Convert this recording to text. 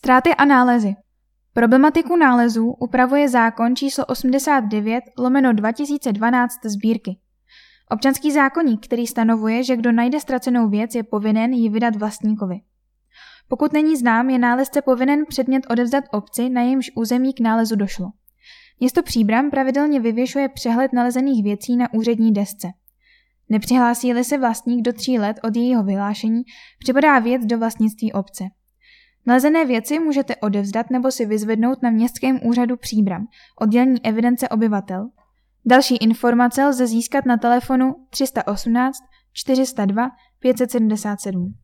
Ztráty a nálezy. Problematiku nálezů upravuje zákon číslo 89 lomeno 2012 sbírky. Občanský zákonník, který stanovuje, že kdo najde ztracenou věc, je povinen ji vydat vlastníkovi. Pokud není znám, je nálezce povinen předmět odevzdat obci, na jejímž území k nálezu došlo. Město Příbram pravidelně vyvěšuje přehled nalezených věcí na úřední desce. Nepřihlásí-li se vlastník do tří let od jejího vyhlášení, připadá věc do vlastnictví obce. Nalezené věci můžete odevzdat nebo si vyzvednout na městském úřadu Příbram, oddělení evidence obyvatel. Další informace lze získat na telefonu 318 402 577.